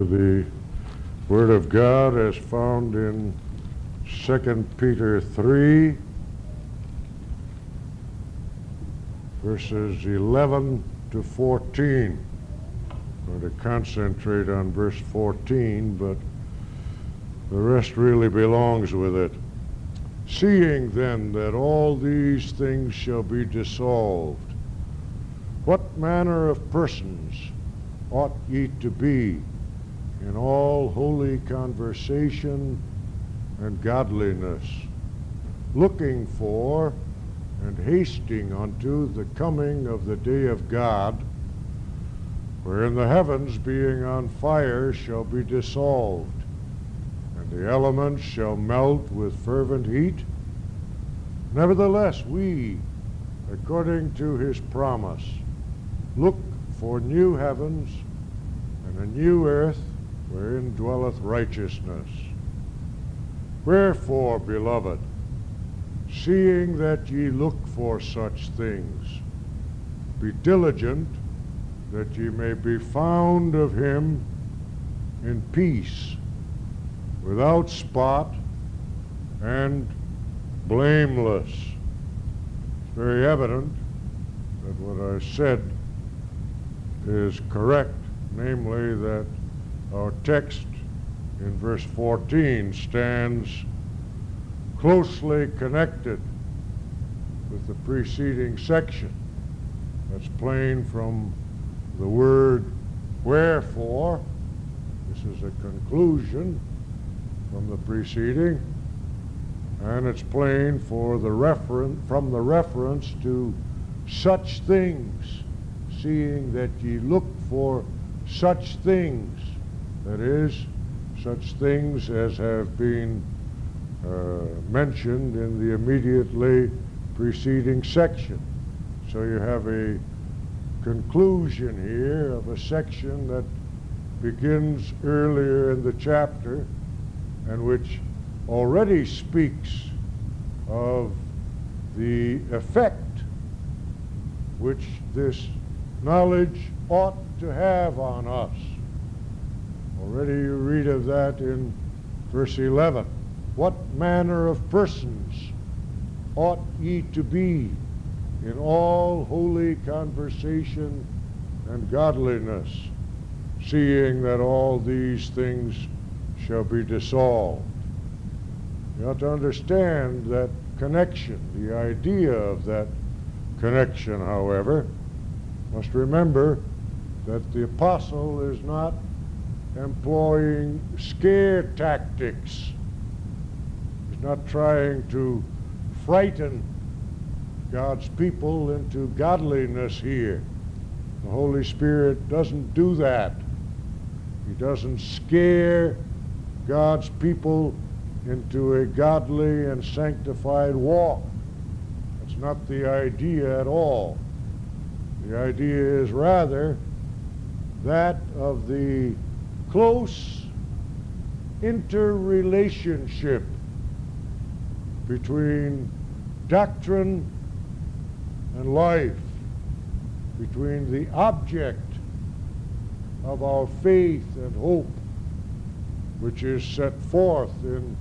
The Word of God as found in 2 Peter 3, verses 11 to 14. I'm going to concentrate on verse 14, but the rest really belongs with it. Seeing then that all these things shall be dissolved, what manner of persons ought ye to be in all holy conversation and godliness, looking for and hasting unto the coming of the day of God, wherein the heavens being on fire shall be dissolved, and the elements shall melt with fervent heat. Nevertheless, we, according to his promise, look for new heavens and a new earth wherein dwelleth righteousness. Wherefore, beloved, seeing that ye look for such things, be diligent that ye may be found of him in peace, without spot and blameless. It's very evident that what I said is correct, namely that our text in verse 14 stands closely connected with the preceding section. That's plain from the word wherefore. This is a conclusion from the preceding, and it's plain for the reference from the reference to such things, seeing that ye look for such things, that is, such things as have been uh, mentioned in the immediately preceding section. So you have a conclusion here of a section that begins earlier in the chapter and which already speaks of the effect which this knowledge ought to have on us. Already you read of that in verse 11. What manner of persons ought ye to be in all holy conversation and godliness, seeing that all these things shall be dissolved? You have to understand that connection, the idea of that connection, however, must remember that the apostle is not employing scare tactics. He's not trying to frighten God's people into godliness here. The Holy Spirit doesn't do that. He doesn't scare God's people into a godly and sanctified walk. That's not the idea at all. The idea is rather that of the close interrelationship between doctrine and life, between the object of our faith and hope, which is set forth in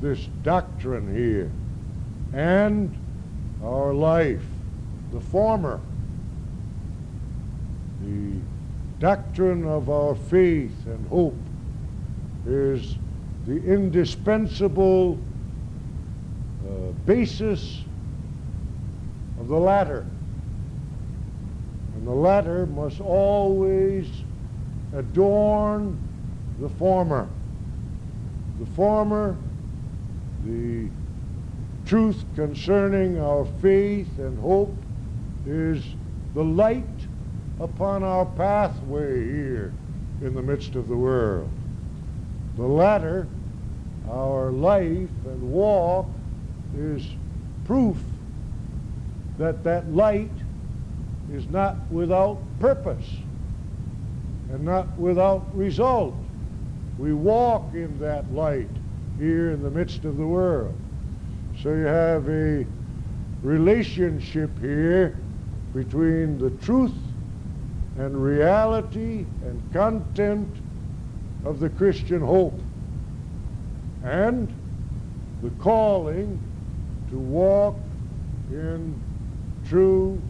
this doctrine here, and our life, the former, the doctrine of our faith and hope is the indispensable uh, basis of the latter. And the latter must always adorn the former. The former, the truth concerning our faith and hope, is the light upon our pathway here in the midst of the world. The latter, our life and walk, is proof that that light is not without purpose and not without result. We walk in that light here in the midst of the world. So you have a relationship here between the truth and reality and content of the Christian hope and the calling to walk in true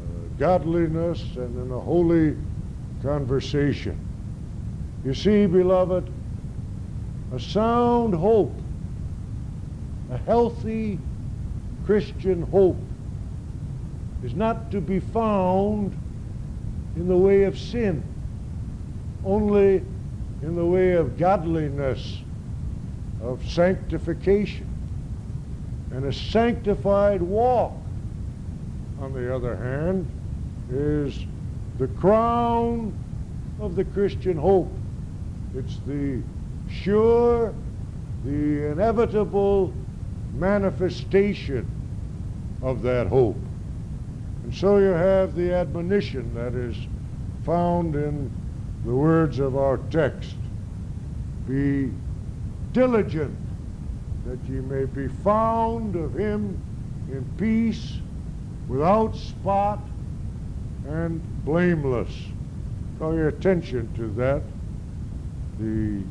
uh, godliness and in a holy conversation. You see, beloved, a sound hope, a healthy Christian hope, is not to be found in the way of sin, only in the way of godliness, of sanctification. And a sanctified walk, on the other hand, is the crown of the Christian hope. It's the sure, the inevitable manifestation of that hope. And so you have the admonition that is found in the words of our text. Be diligent that ye may be found of him in peace, without spot, and blameless. Call your attention to that. The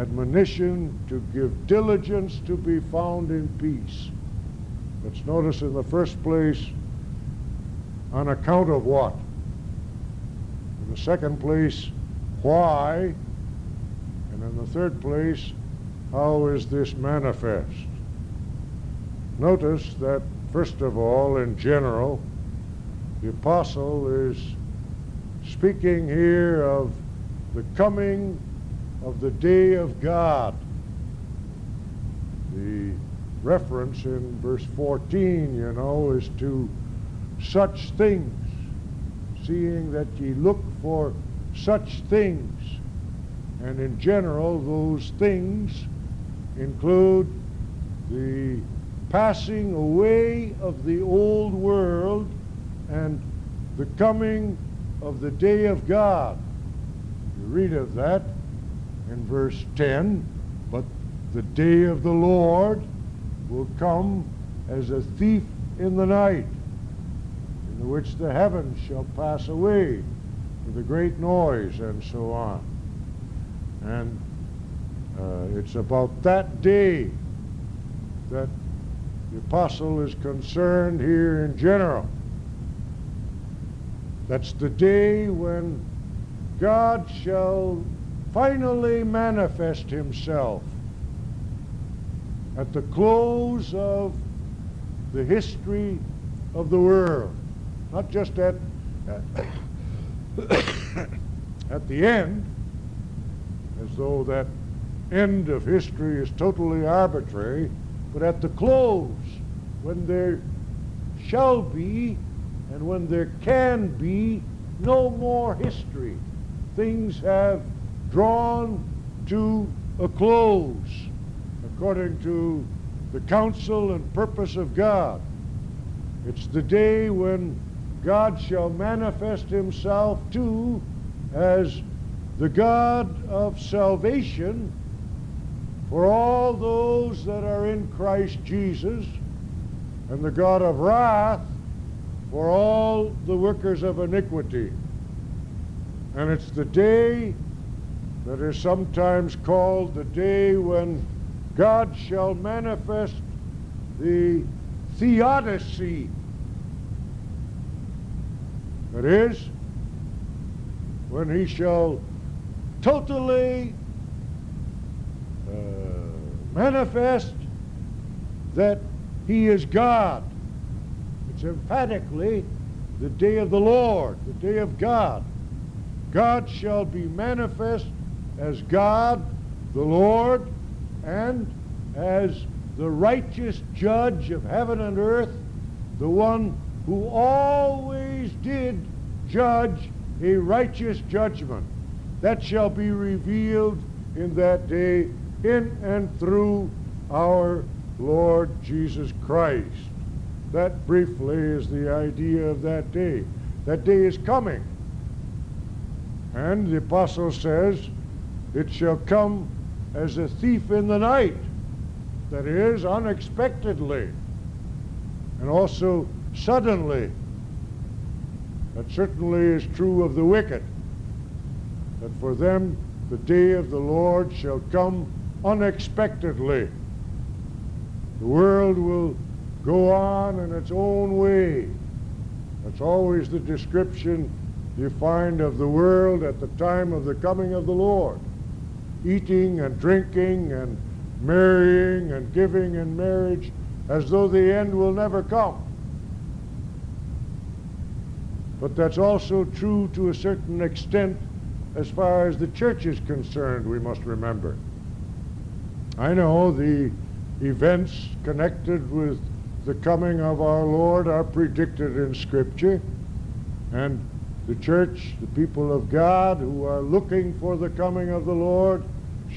admonition to give diligence to be found in peace. Let's notice in the first place, on account of what? In the second place, why? And in the third place, how is this manifest? Notice that, first of all, in general, the apostle is speaking here of the coming of the day of God. The reference in verse 14, you know, is to such things, seeing that ye look for such things. And in general, those things include the passing away of the old world and the coming of the day of God. You read of that in verse 10, but the day of the Lord will come as a thief in the night, which the heavens shall pass away with a great noise, and so on. And uh, it's about that day that the apostle is concerned here in general. That's the day when God shall finally manifest himself at the close of the history of the world. Not just at, at, the end, as though that end of history is totally arbitrary, but at the close, when there shall be and when there can be no more history. Things have drawn to a close according to the counsel and purpose of God. It's the day when God shall manifest himself too as the God of salvation for all those that are in Christ Jesus and the God of wrath for all the workers of iniquity. And it's the day that is sometimes called the day when God shall manifest the theodicy. That is, when he shall totally uh, manifest that he is God. It's emphatically the day of the Lord, the day of God. God shall be manifest as God, the Lord, and as the righteous judge of heaven and earth, the one who always did judge a righteous judgment. That shall be revealed in that day in and through our Lord Jesus Christ. That briefly is the idea of that day. That day is coming. And the apostle says, it shall come as a thief in the night. That is, unexpectedly. And also suddenly. That certainly is true of the wicked. That for them the day of the Lord shall come unexpectedly. The world will go on in its own way. That's always the description you find of the world at the time of the coming of the Lord. Eating and drinking and marrying and giving in marriage as though the end will never come. But that's also true to a certain extent as far as the church is concerned, we must remember. I know the events connected with the coming of our Lord are predicted in Scripture, and the church, the people of God who are looking for the coming of the Lord,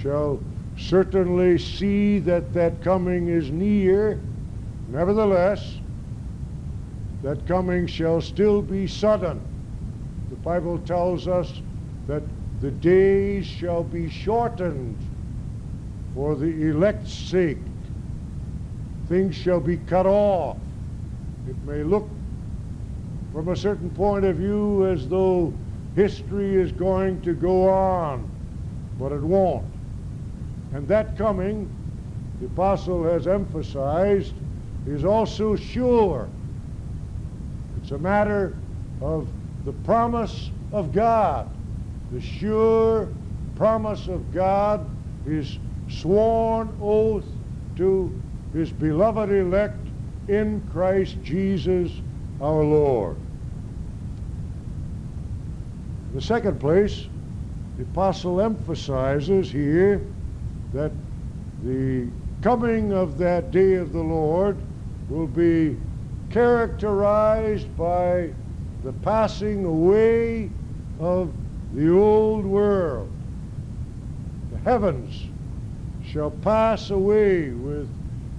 shall certainly see that that coming is near. Nevertheless, that coming shall still be sudden. The Bible tells us that the days shall be shortened for the elect's sake. Things shall be cut off. It may look from a certain point of view as though history is going to go on, but it won't. And that coming, the apostle has emphasized, is also sure. It's a matter of the promise of God. The sure promise of God, his sworn oath to his beloved elect in Christ Jesus our Lord. In the second place, the apostle emphasizes here that the coming of that day of the Lord will be characterized by the passing away of the old world. The heavens shall pass away with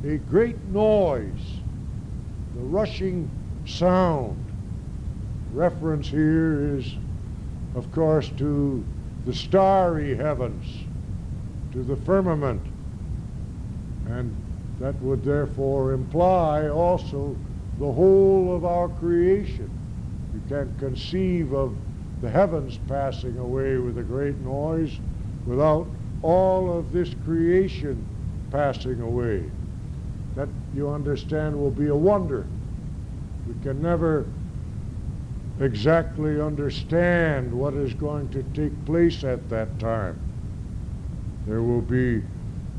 a great noise, the rushing sound. Reference here is, of course, to the starry heavens to the firmament. And that would therefore imply also the whole of our creation. You can't conceive of the heavens passing away with a great noise without all of this creation passing away. That, you understand, will be a wonder. We can never exactly understand what is going to take place at that time. There will be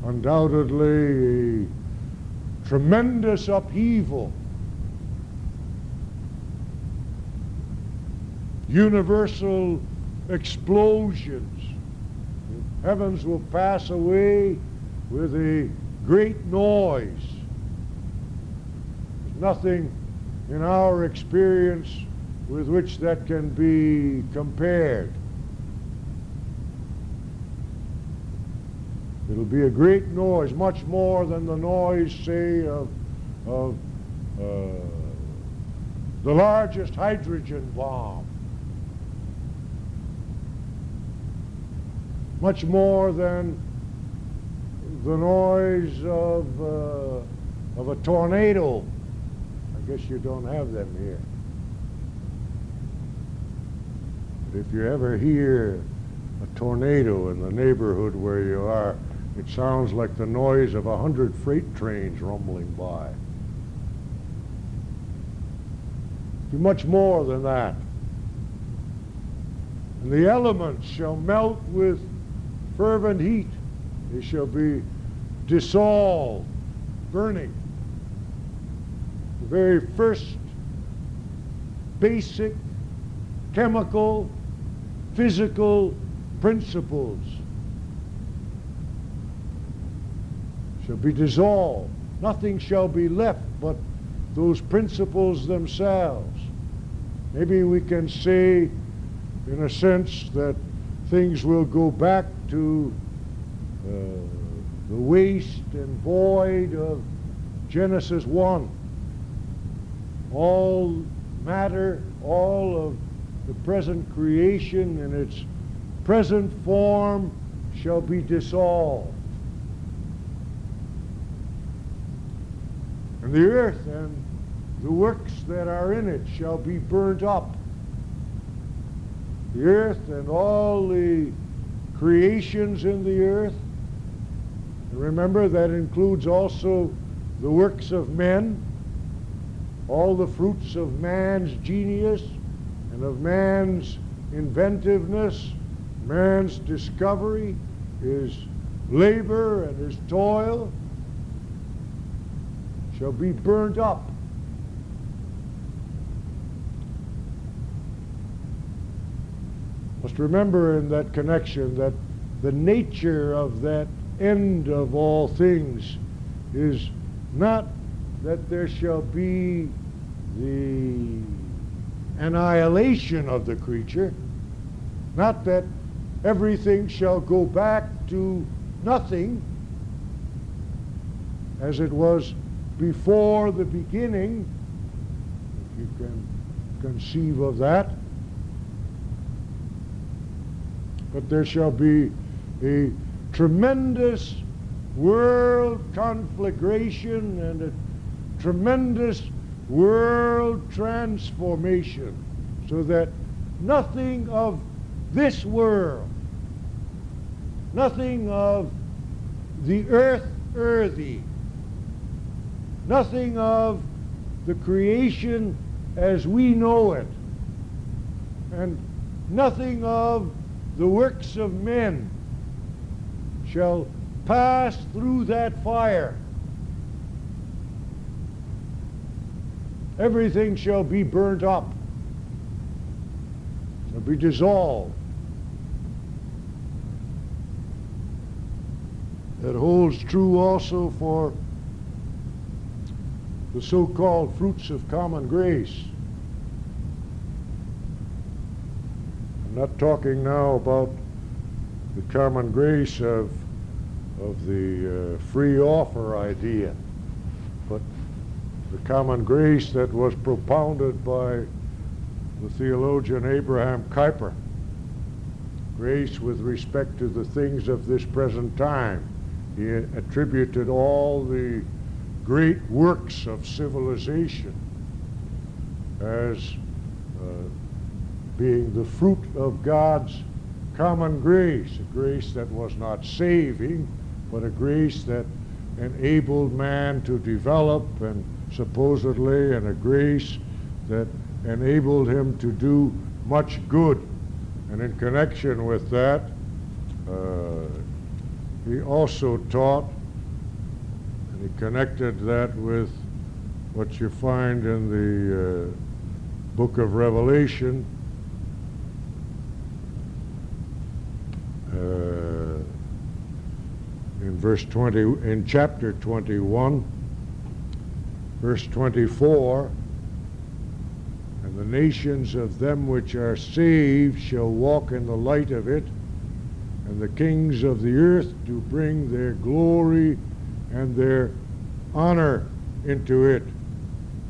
undoubtedly a tremendous upheaval. Universal explosions. The heavens will pass away with a great noise. There's nothing in our experience with which that can be compared. It'll be a great noise, much more than the noise, say, of, of uh, the largest hydrogen bomb. Much more than the noise of, uh, of a tornado. I guess you don't have them here. But if you ever hear a tornado in the neighborhood where you are, it sounds like the noise of a hundred freight trains rumbling by. Much more than that. And the elements shall melt with fervent heat. They shall be dissolved, burning. The very first basic chemical, physical principles shall be dissolved. Nothing shall be left but those principles themselves. Maybe we can say, in a sense, that things will go back to uh, the waste and void of Genesis 1. All matter, all of the present creation in its present form shall be dissolved. And the earth and the works that are in it shall be burnt up. The earth and all the creations in the earth. And remember, that includes also the works of men, all the fruits of man's genius and of man's inventiveness, man's discovery, his labor and his toil shall be burned up. Remember in that connection that the nature of that end of all things is not that there shall be the annihilation of the creature, not that everything shall go back to nothing as it was before the beginning, if you can conceive of that. But there shall be a tremendous world conflagration and a tremendous world transformation so that nothing of this world, nothing of the earth earthy, nothing of the creation as we know it, and nothing of the works of men shall pass through that fire. Everything shall be burnt up, shall be dissolved. That holds true also for the so-called fruits of common grace. I'm not talking now about the common grace of, of the uh, free offer idea, but the common grace that was propounded by the theologian Abraham Kuyper. Grace with respect to the things of this present time. He attributed all the great works of civilization as uh, being the fruit of God's common grace, a grace that was not saving, but a grace that enabled man to develop and supposedly, and a grace that enabled him to do much good. And in connection with that, uh, he also taught, and he connected that with what you find in the uh, book of Revelation, in verse 20, in chapter 21, verse 24, and the nations of them which are saved shall walk in the light of it, and the kings of the earth do bring their glory and their honor into it.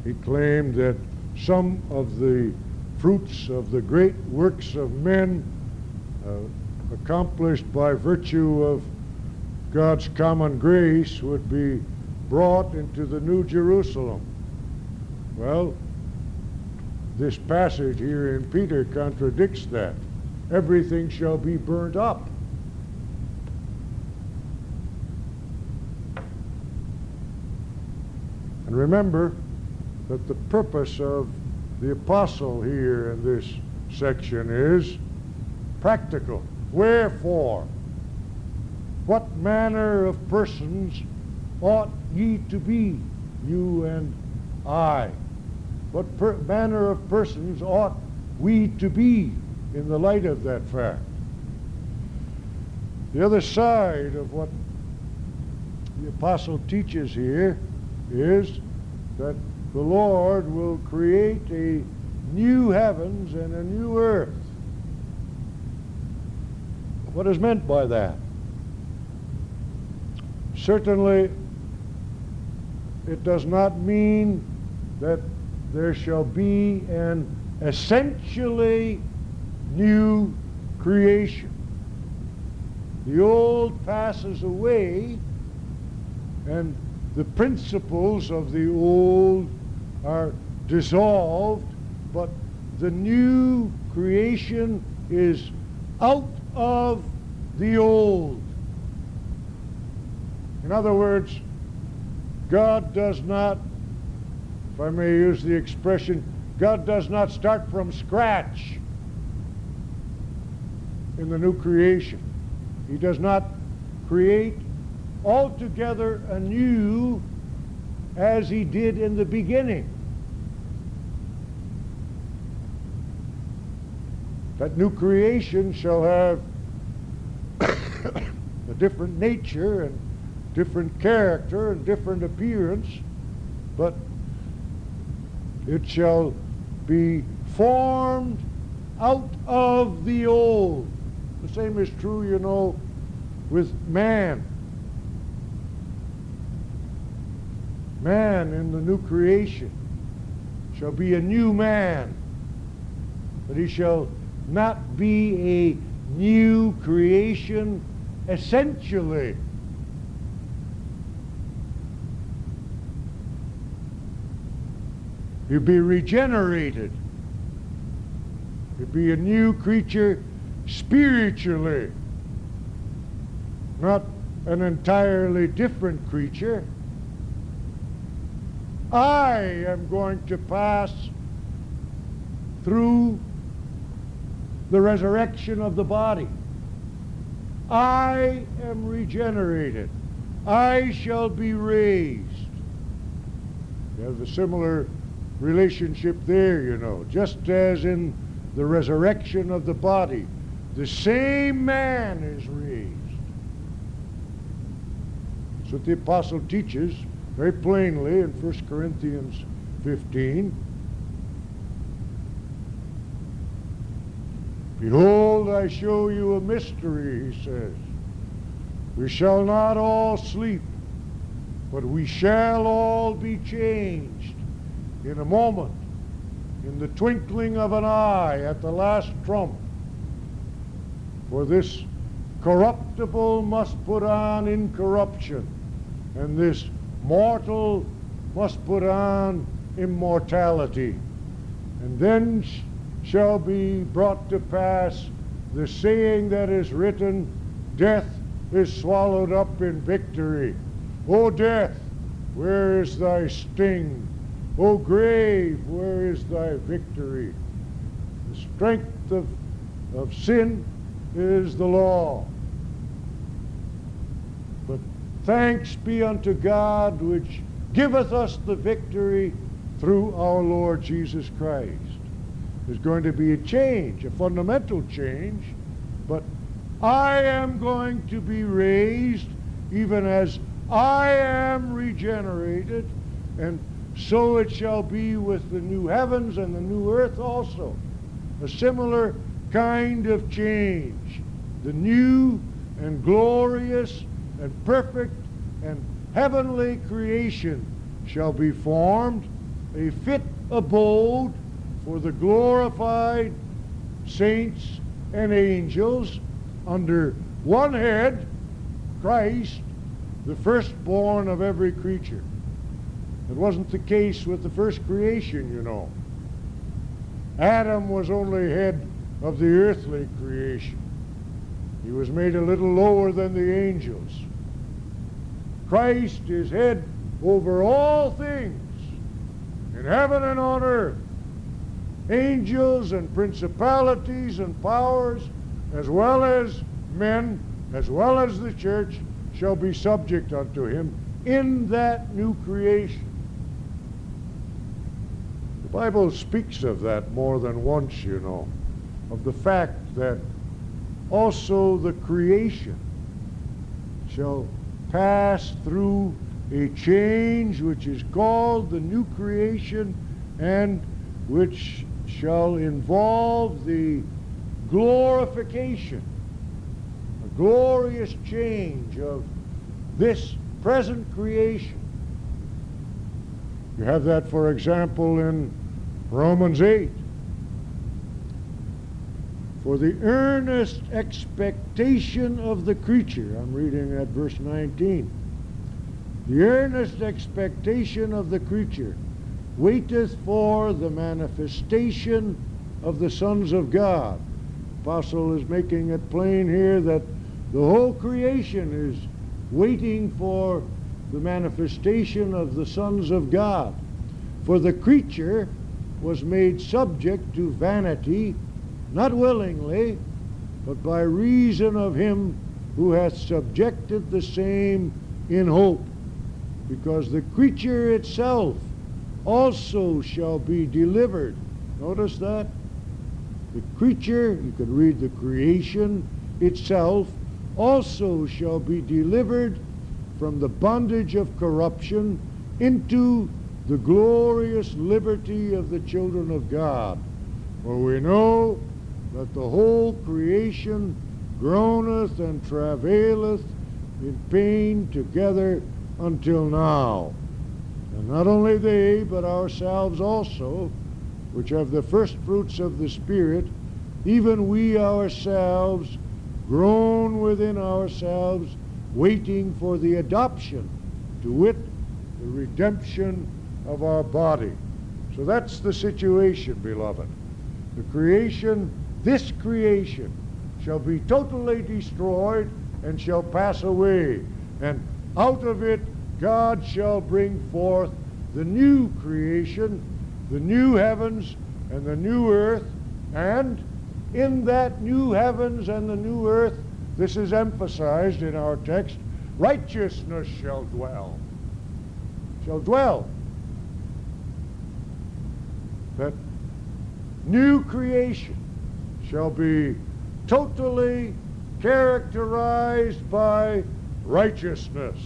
He claimed that some of the fruits of the great works of men uh, accomplished by virtue of God's common grace would be brought into the New Jerusalem. Well, this passage here in Peter contradicts that. Everything shall be burnt up. And remember that the purpose of the apostle here in this section is practical. Wherefore, what manner of persons ought ye to be, you and I? What manner of persons ought we to be in the light of that fact? The other side of what the apostle teaches here is that the Lord will create a new heavens and a new earth. What is meant by that? Certainly, it does not mean that there shall be an essentially new creation. The old passes away, and the principles of the old are dissolved, but the new creation is out of the old. In other words, God does not, if I may use the expression, God does not start from scratch in the new creation. He does not create altogether anew as he did in the beginning. That new creation shall have a different nature and different character and different appearance, but it shall be formed out of the old. The same is true, you know, with man. Man in the new creation shall be a new man, but he shall not be a new creation essentially. He'll be regenerated. He'll be a new creature spiritually, not an entirely different creature. I am going to pass through the resurrection of the body. I am regenerated. I shall be raised. You have a similar relationship there, you know, just as in the resurrection of the body, the same man is raised. That's what the apostle teaches very plainly in 1 Corinthians 15. Behold, I show you a mystery, he says. We shall not all sleep, but we shall all be changed in a moment, in the twinkling of an eye, at the last trump. For this corruptible must put on incorruption, and this mortal must put on immortality. And then shall be brought to pass the saying that is written, Death is swallowed up in victory. O death, where is thy sting? O grave, where is thy victory? The strength of, of sin is the law. But thanks be unto God which giveth us the victory through our Lord Jesus Christ. There's going to be a change, a fundamental change, but I am going to be raised even as I am regenerated, and so it shall be with the new heavens and the new earth also. A similar kind of change. The new and glorious and perfect and heavenly creation shall be formed, a fit abode for the glorified saints and angels under one head, Christ, the firstborn of every creature. It wasn't the case with the first creation, you know. Adam was only head of the earthly creation. He was made a little lower than the angels. Christ is head over all things in heaven and on earth angels and principalities and powers, as well as men, as well as the church, shall be subject unto him in that new creation. The Bible speaks of that more than once, you know, of the fact that also the creation shall pass through a change which is called the new creation and which shall involve the glorification, a glorious change of this present creation. You have that, for example, in Romans 8. For the earnest expectation of the creature, I'm reading at verse 19. The earnest expectation of the creature waiteth for the manifestation of the sons of God. Apostle is making it plain here that The whole creation is waiting for the manifestation of the sons of God. For the creature was made subject to vanity, not willingly, but by reason of him who hath subjected the same in hope, because the creature itself also shall be delivered. Notice that? The creature, you can read the creation itself, also shall be delivered from the bondage of corruption into the glorious liberty of the children of God. For we know that the whole creation groaneth and travaileth in pain together until now. And not only they, but ourselves also, which have the first fruits of the Spirit, even we ourselves groan within ourselves, waiting for the adoption, to wit, the redemption of our body. So that's the situation, beloved. The creation, this creation, shall be totally destroyed and shall pass away. And out of it God shall bring forth the new creation, the new heavens and the new earth, and in that new heavens and the new earth, this is emphasized in our text, righteousness shall dwell. Shall dwell. That new creation shall be totally characterized by righteousness.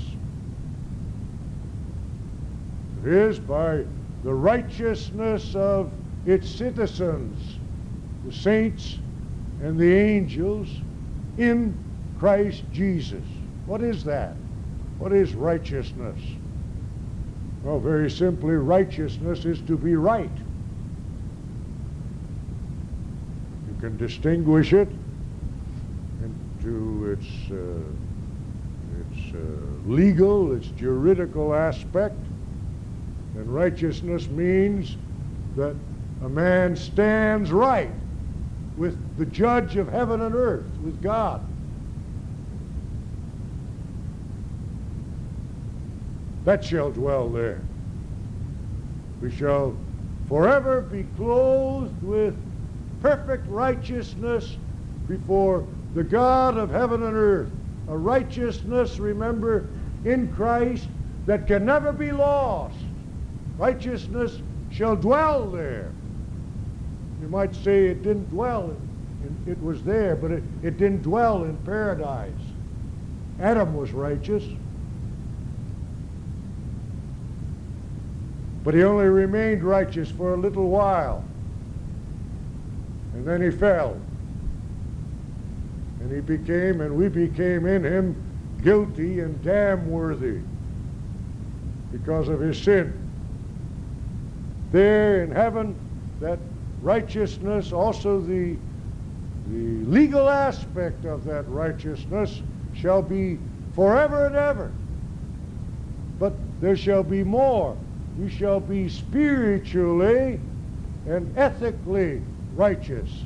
Is by the righteousness of its citizens, the saints and the angels in Christ Jesus. What is that? What is righteousness? Well, very simply, righteousness is to be right. You can distinguish it into its, uh, its uh, legal, its juridical aspect. And righteousness means that a man stands right with the judge of heaven and earth, with God. That shall dwell there. We shall forever be clothed with perfect righteousness before the God of heaven and earth. A righteousness, remember, in Christ that can never be lost. Righteousness shall dwell there. You might say it didn't dwell, in, it was there, but it, it didn't dwell in paradise. Adam was righteous, but he only remained righteous for a little while. And then he fell. And he became, and we became in him guilty and damn worthy because of his sin. There in heaven, that righteousness, also the, the legal aspect of that righteousness, shall be forever and ever. But there shall be more. You shall be spiritually and ethically righteous.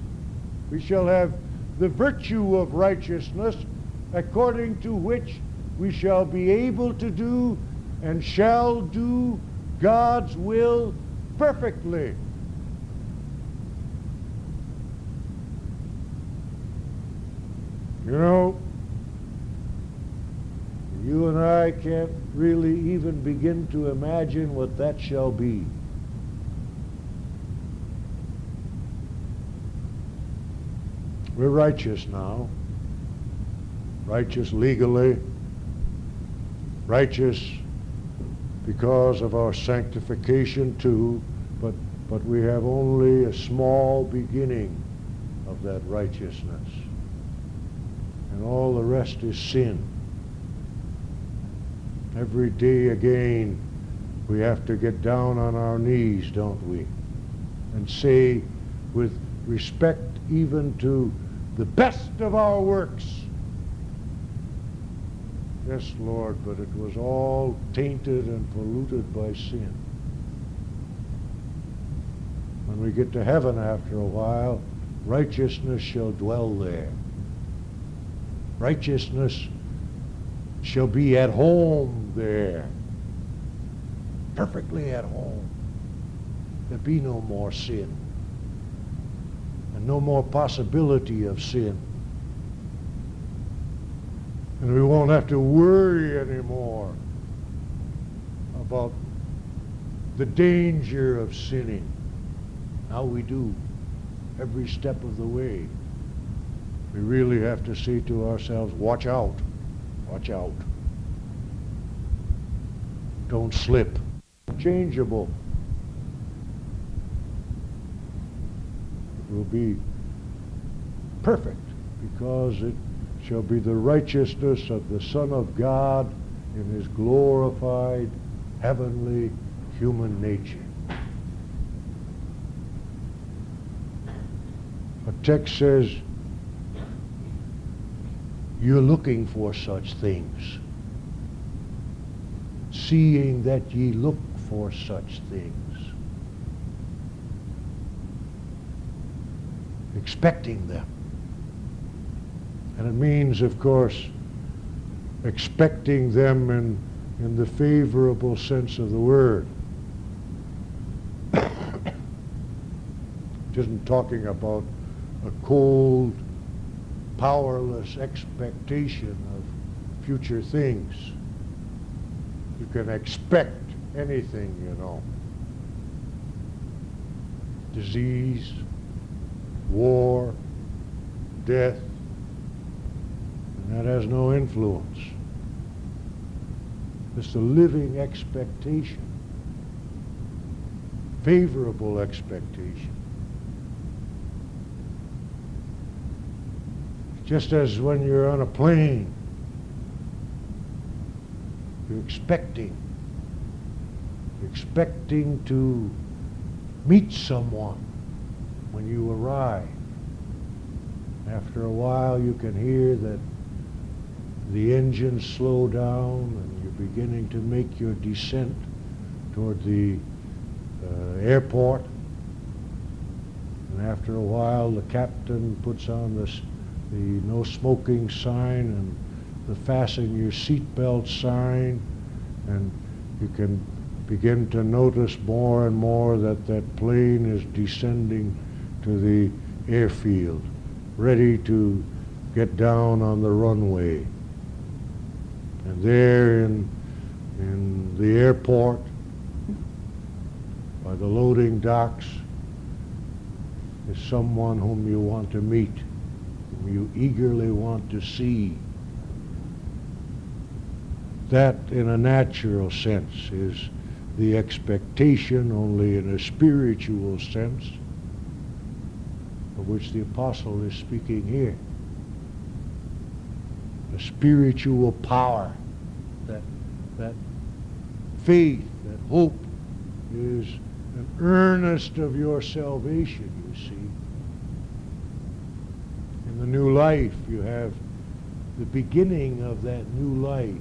We shall have the virtue of righteousness according to which we shall be able to do and shall do God's will perfectly. You know, you and I can't really even begin to imagine what that shall be. We're righteous now. Righteous legally. Righteous because of our sanctification too, but, we have only a small beginning of that righteousness. And all the rest is sin. Every day again, we have to get down on our knees, don't we? And say with respect even to the best of our works. Yes, Lord, but it was all tainted and polluted by sin. When we get to heaven after a while, righteousness shall dwell there. Righteousness shall be at home there, perfectly at home. There be no more sin and no more possibility of sin. And we won't have to worry anymore about the danger of sinning. Now we do every step of the way. We really have to say to ourselves, watch out, watch out. Don't slip. Changeable. It will be perfect because it shall be the righteousness of the Son of God in his glorified heavenly human nature. A text says, you're looking for such things, seeing that ye look for such things, expecting them. And it means, of course, expecting them in, in the favorable sense of the word. isn't talking about a cold, powerless expectation of future things. You can expect anything, you know. Disease, war, death, and that has no influence. It's the living expectation, favorable expectation. Just as when you're on a plane, you're expecting, you're expecting to meet someone when you arrive. After a while, you can hear that the engines slow down and you're beginning to make your descent toward the uh, airport. And after a while, the captain puts on this, the no smoking sign and the fasten your seatbelt sign, and you can begin to notice more and more that that plane is descending to the airfield, ready to get down on the runway. And there in, in the airport, by the loading docks, is someone whom you want to meet, you eagerly want to see. That, in a natural sense, is the expectation, only in a spiritual sense, of which the apostle is speaking here. A spiritual power that, that faith, that hope is an earnest of your salvation, you see. In the new life, you have the beginning of that new life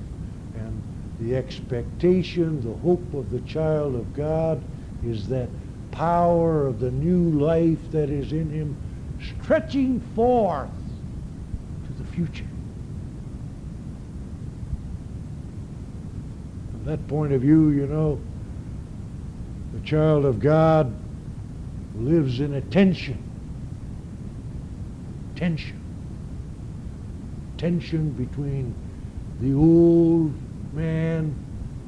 and the expectation, the hope of the child of God is that power of the new life that is in him stretching forth to the future. From that point of view, you know, the child of God lives in a tension. Tension. Tension between the old man,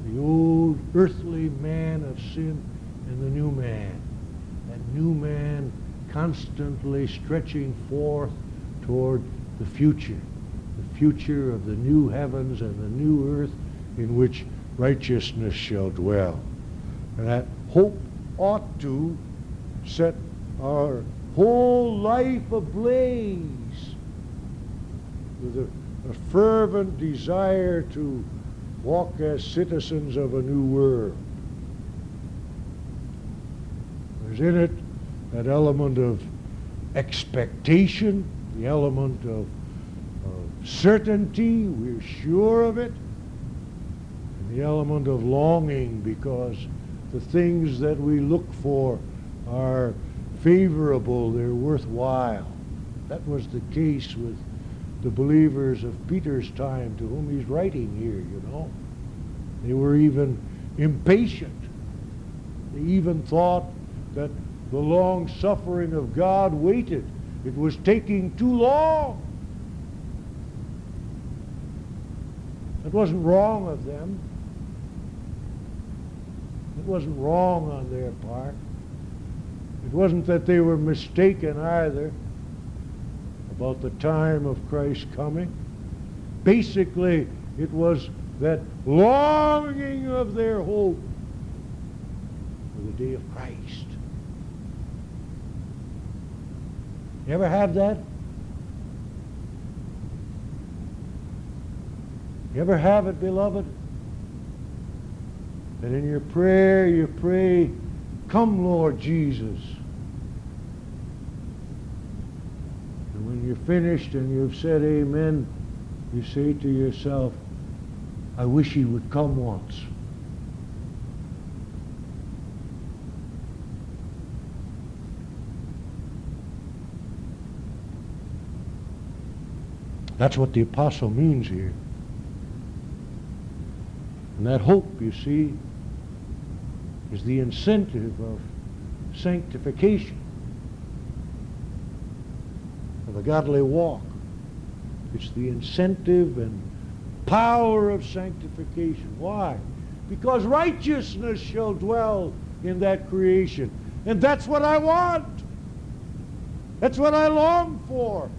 the old earthly man of sin, and the new man. That new man constantly stretching forth toward the future, the future of the new heavens and the new earth in which righteousness shall dwell. And that hope ought to set our whole life ablaze with a, a fervent desire to walk as citizens of a new world. There's in it that element of expectation, the element of, of certainty, we're sure of it, and the element of longing because the things that we look for are favorable, they're worthwhile. That was the case with the believers of Peter's time to whom he's writing here, you know. They were even impatient. They even thought that the long suffering of God waited. It was taking too long. It wasn't wrong of them. It wasn't wrong on their part. It wasn't that they were mistaken either about the time of Christ's coming. Basically, it was that longing of their hope for the day of Christ. You ever have that? You ever have it, beloved? That in your prayer you pray, Come, Lord Jesus. And when you're finished and you've said amen, you say to yourself, I wish he would come once. That's what the apostle means here. And that hope, you see, is the incentive of sanctification, of a godly walk. It's the incentive and power of sanctification. Why? Because righteousness shall dwell in that creation. And that's what I want. That's what I long for.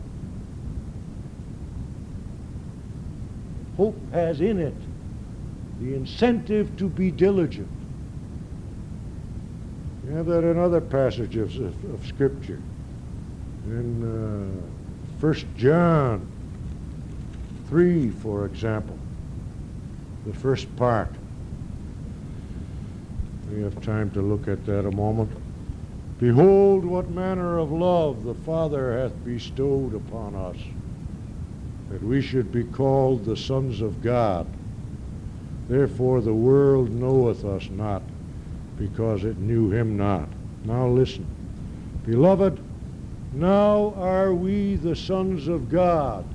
Hope has in it the incentive to be diligent. You have that in other passages of, of Scripture. In uh, 1 John 3, for example, the first part. We have time to look at that a moment. Behold, what manner of love the Father hath bestowed upon us, that we should be called the sons of God. Therefore the world knoweth us not, because it knew him not. Now listen. Beloved, now are we the sons of God,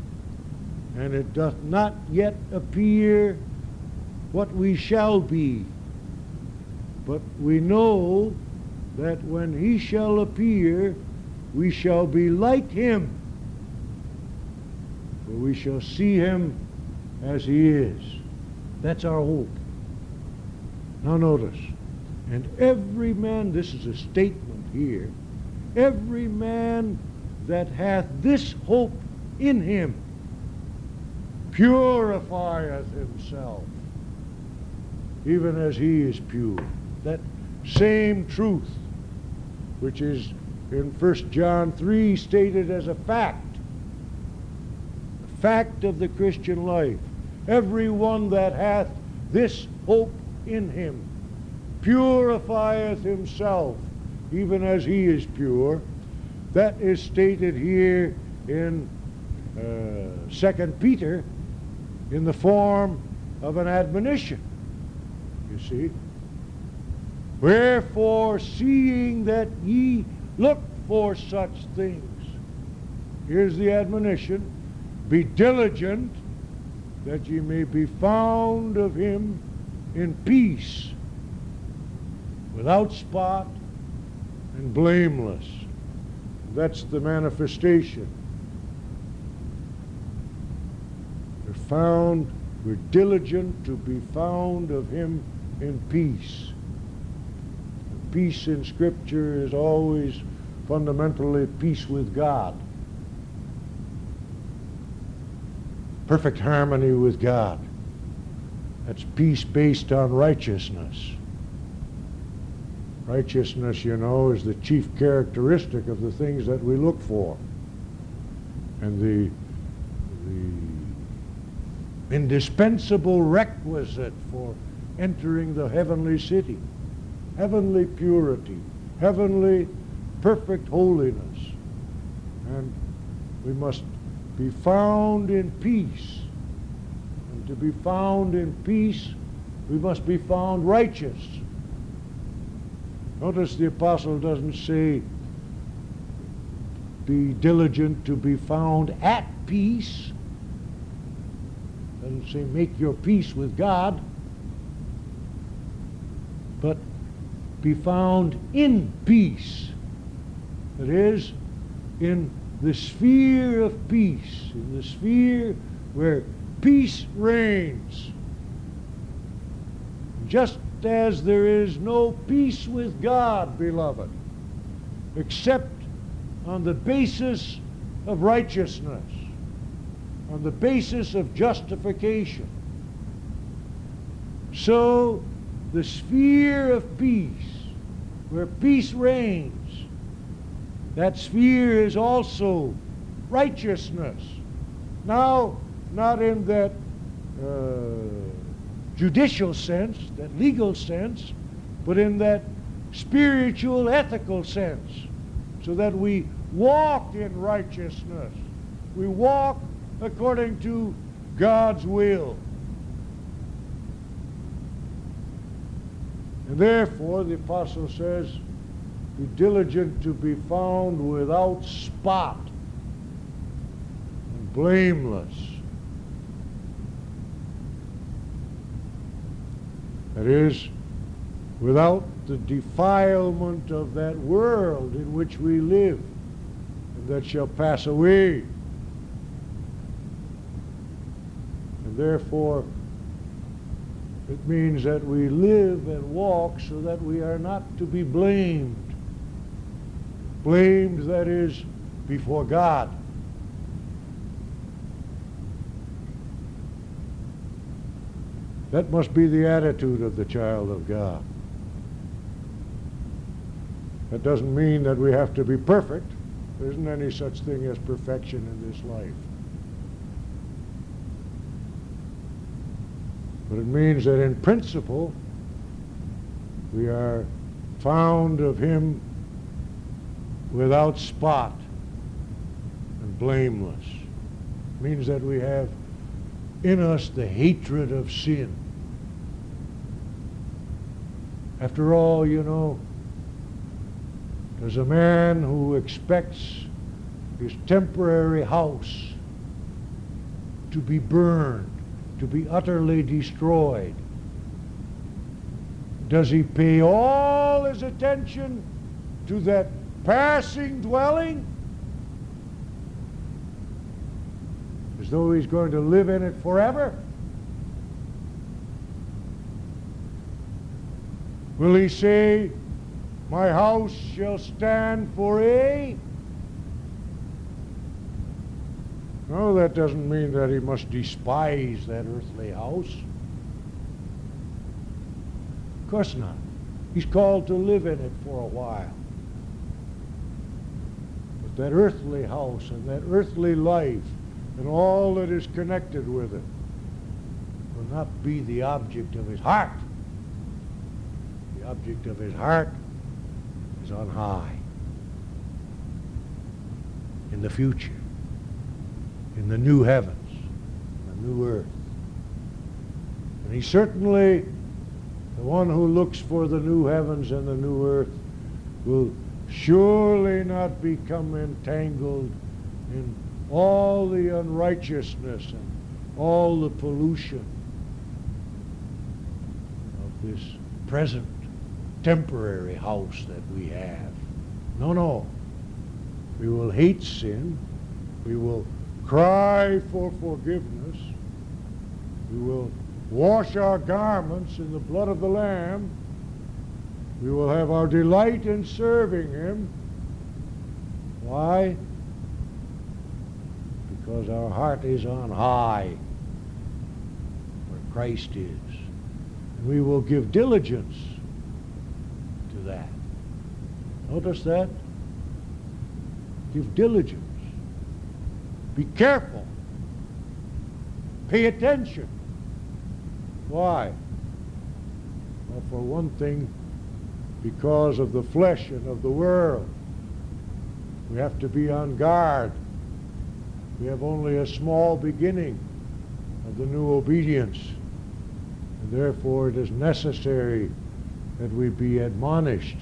and it doth not yet appear what we shall be. But we know that when he shall appear, we shall be like him, for we shall see him as he is. That's our hope. Now notice, and every man, this is a statement here, every man that hath this hope in him purifieth himself, even as he is pure. That same truth, which is in 1 John 3 stated as a fact, a fact of the Christian life every one that hath this hope in him purifieth himself even as he is pure. That is stated here in uh, 2 Peter in the form of an admonition. You see? Wherefore, seeing that ye look for such things, here's the admonition, be diligent that ye may be found of him in peace, without spot and blameless. That's the manifestation. We're found, we're diligent to be found of him in peace. Peace in Scripture is always fundamentally peace with God. perfect harmony with God. That's peace based on righteousness. Righteousness, you know, is the chief characteristic of the things that we look for. And the, the indispensable requisite for entering the heavenly city. Heavenly purity, heavenly perfect holiness. And we must be found in peace. And to be found in peace, we must be found righteous. Notice the apostle doesn't say, be diligent to be found at peace. Doesn't say make your peace with God, but be found in peace. That is, in the sphere of peace, in the sphere where peace reigns. Just as there is no peace with God, beloved, except on the basis of righteousness, on the basis of justification. So, the sphere of peace, where peace reigns, that sphere is also righteousness. Now, not in that uh, judicial sense, that legal sense, but in that spiritual, ethical sense, so that we walk in righteousness. We walk according to God's will. And therefore, the apostle says, be diligent to be found without spot and blameless. That is, without the defilement of that world in which we live and that shall pass away. And therefore, it means that we live and walk so that we are not to be blamed. Blamed, that is, before God. That must be the attitude of the child of God. That doesn't mean that we have to be perfect. There isn't any such thing as perfection in this life. But it means that in principle, we are found of him without spot and blameless. It means that we have in us the hatred of sin. After all, you know, there's a man who expects his temporary house to be burned, to be utterly destroyed. Does he pay all his attention to that passing dwelling? As though he's going to live in it forever? Will he say, My house shall stand for a? No, that doesn't mean that he must despise that earthly house. Of course not. He's called to live in it for a while. But that earthly house and that earthly life and all that is connected with it will not be the object of his heart object of his heart is on high. In the future. In the new heavens. The new earth. And he certainly, the one who looks for the new heavens and the new earth, will surely not become entangled in all the unrighteousness and all the pollution of this present temporary house that we have. No, no. We will hate sin. We will cry for forgiveness. We will wash our garments in the blood of the Lamb. We will have our delight in serving Him. Why? Because our heart is on high, where Christ is. And we will give diligence that. Notice that? Give diligence. Be careful. Pay attention. Why? Well, for one thing, because of the flesh and of the world. We have to be on guard. We have only a small beginning of the new obedience. And therefore it is necessary that we be admonished,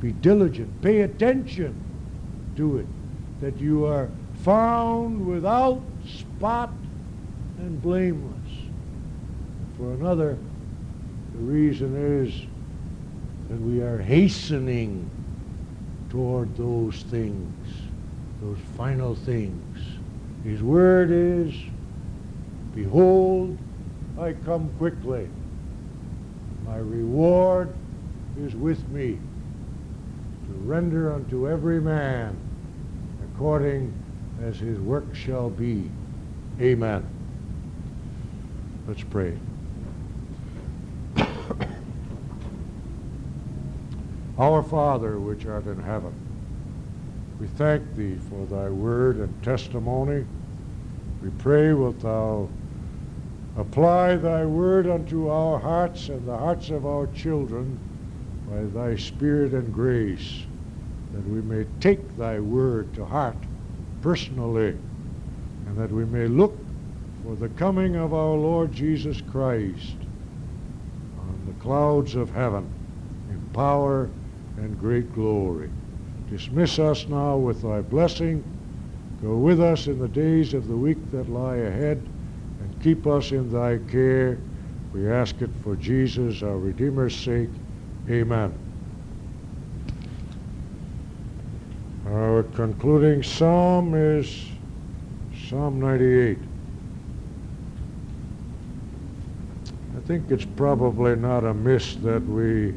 be diligent, pay attention to it, that you are found without spot and blameless. for another, the reason is that we are hastening toward those things, those final things. His word is, Behold, I come quickly. My reward is with me to render unto every man according as his work shall be. Amen. Let's pray. Our Father, which art in heaven, we thank thee for thy word and testimony. We pray wilt thou apply thy word unto our hearts and the hearts of our children by thy spirit and grace, that we may take thy word to heart personally, and that we may look for the coming of our Lord Jesus Christ on the clouds of heaven in power and great glory. Dismiss us now with thy blessing. Go with us in the days of the week that lie ahead, and keep us in thy care. We ask it for Jesus, our Redeemer's sake. Amen. Our concluding psalm is Psalm 98. I think it's probably not amiss that we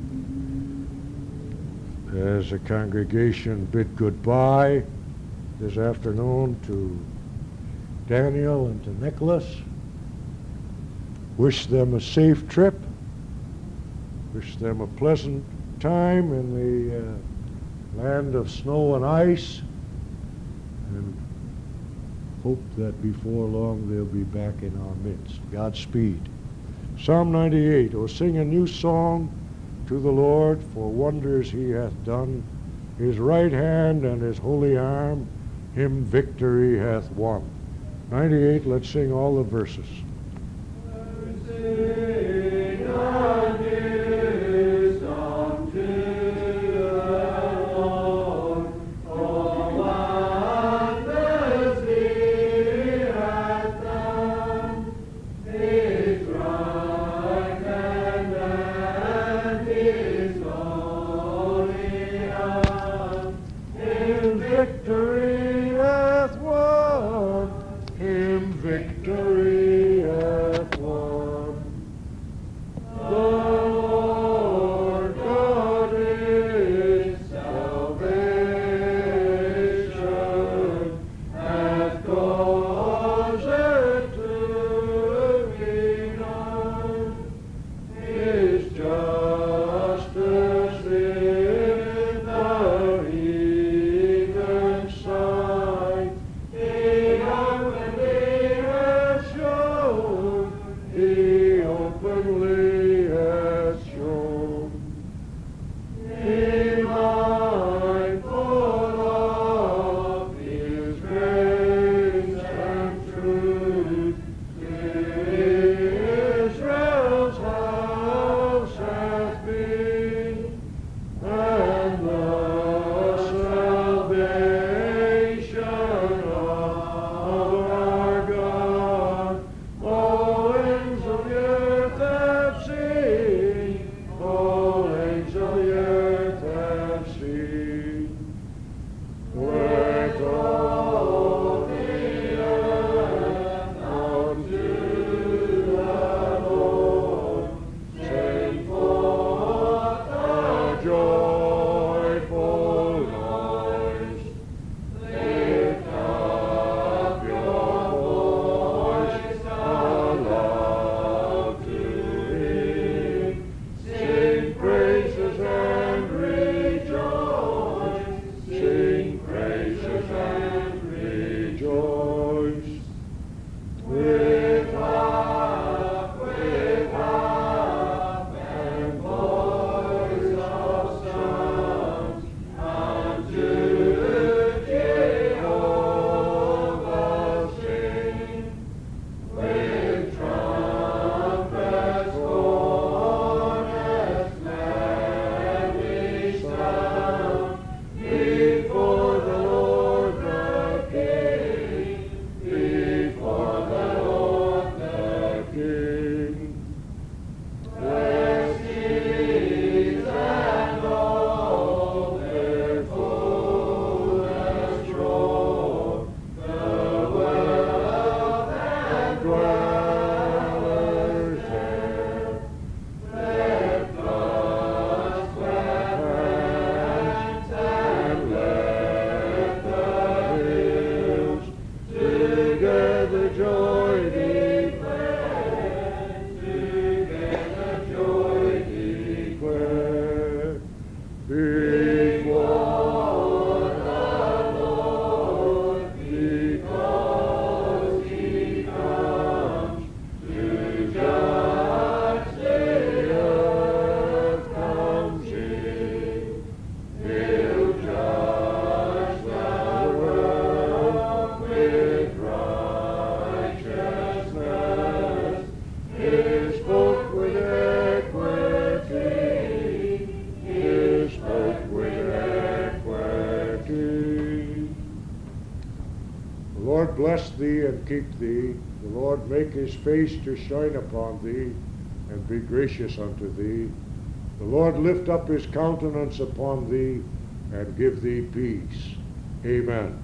as a congregation bid goodbye this afternoon to Daniel and to Nicholas. Wish them a safe trip. Wish them a pleasant time in the uh, land of snow and ice. And hope that before long they'll be back in our midst. Godspeed. Psalm 98. or sing a new song to the Lord, for wonders he hath done. His right hand and his holy arm, him victory hath won. 98, let's sing all the verses. Bless thee and keep thee. The Lord make his face to shine upon thee and be gracious unto thee. The Lord lift up his countenance upon thee and give thee peace. Amen.